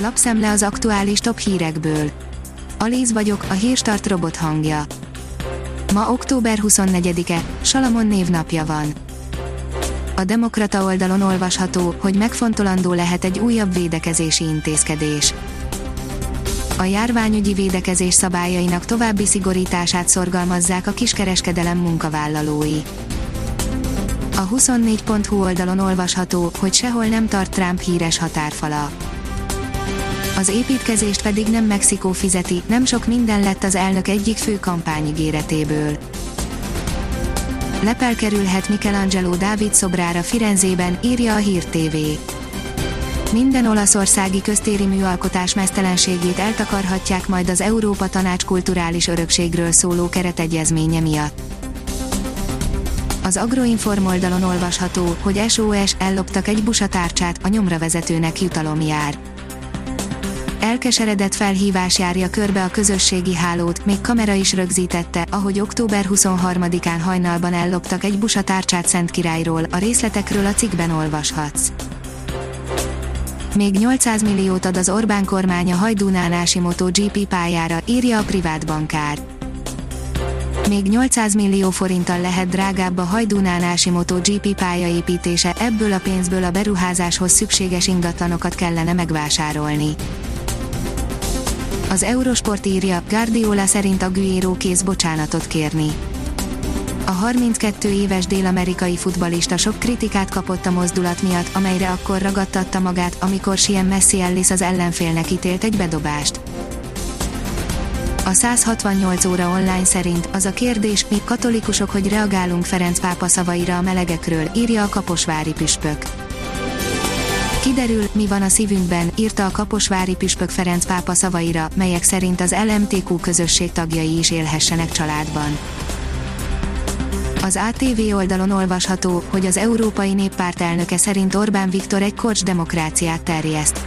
Lapszemle az aktuális top hírekből. Alíz vagyok, a hírstart robot hangja. Ma október 24-e, Salamon névnapja van. A Demokrata oldalon olvasható, hogy megfontolandó lehet egy újabb védekezési intézkedés. A járványügyi védekezés szabályainak további szigorítását szorgalmazzák a kiskereskedelem munkavállalói. A 24.hu oldalon olvasható, hogy sehol nem tart Trump híres határfala. Az építkezést pedig nem Mexikó fizeti, nem sok minden lett az elnök egyik fő kampányigéretéből. Lepel kerülhet Michelangelo Dávid szobrára Firenzében, írja a Hír TV. Minden olaszországi köztéri műalkotás mesztelenségét eltakarhatják majd az Európa Tanács kulturális örökségről szóló keretegyezménye miatt. Az Agroinform oldalon olvasható, hogy SOS elloptak egy busatárcsát, a nyomra vezetőnek jutalom jár. Elkeseredett felhívás járja körbe a közösségi hálót, még kamera is rögzítette, ahogy október 23-án hajnalban elloptak egy busatárcsát Szent Királyról, a részletekről a cikkben olvashatsz. Még 800 milliót ad az Orbán kormány a Hajdúnánási MotoGP pályára, írja a privát bankár még 800 millió forinttal lehet drágább a Hajdúnánási MotoGP pályaépítése, ebből a pénzből a beruházáshoz szükséges ingatlanokat kellene megvásárolni. Az Eurosport írja, Guardiola szerint a Guerrero kész bocsánatot kérni. A 32 éves dél-amerikai futbalista sok kritikát kapott a mozdulat miatt, amelyre akkor ragadtatta magát, amikor Sien Messi Ellis az ellenfélnek ítélt egy bedobást. A 168 óra online szerint az a kérdés, mi katolikusok, hogy reagálunk Ferenc pápa szavaira a melegekről, írja a Kaposvári püspök. Kiderül, mi van a szívünkben, írta a Kaposvári püspök Ferenc pápa szavaira, melyek szerint az LMTQ közösség tagjai is élhessenek családban. Az ATV oldalon olvasható, hogy az Európai Néppárt elnöke szerint Orbán Viktor egy korcs demokráciát terjeszt.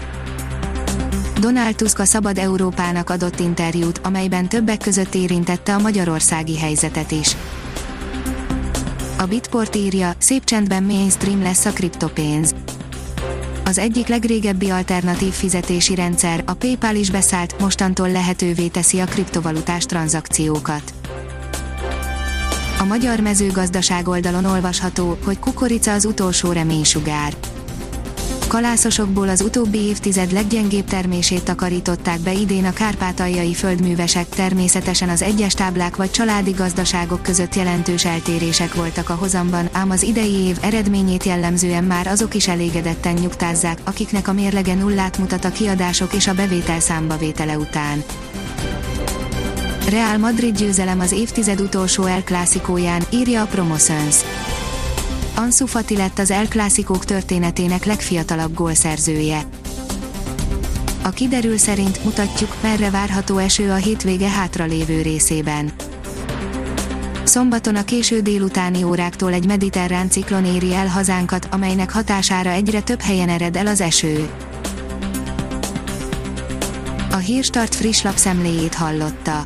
Donald Tusk a Szabad Európának adott interjút, amelyben többek között érintette a magyarországi helyzetet is. A Bitport írja, szép csendben mainstream lesz a kriptopénz. Az egyik legrégebbi alternatív fizetési rendszer, a PayPal is beszállt, mostantól lehetővé teszi a kriptovalutás tranzakciókat. A magyar mezőgazdaság oldalon olvasható, hogy kukorica az utolsó reménysugár kalászosokból az utóbbi évtized leggyengébb termését takarították be idén a kárpátaljai földművesek, természetesen az egyes táblák vagy családi gazdaságok között jelentős eltérések voltak a hozamban, ám az idei év eredményét jellemzően már azok is elégedetten nyugtázzák, akiknek a mérlege nullát mutat a kiadások és a bevétel számbavétele után. Real Madrid győzelem az évtized utolsó El Clászikóján, írja a Promoszöns. Ansu Fati lett az El Clásicók történetének legfiatalabb gólszerzője. A kiderül szerint mutatjuk, merre várható eső a hétvége hátralévő részében. Szombaton a késő délutáni óráktól egy mediterrán ciklon éri el hazánkat, amelynek hatására egyre több helyen ered el az eső. A Hírstart friss lapszemléjét hallotta.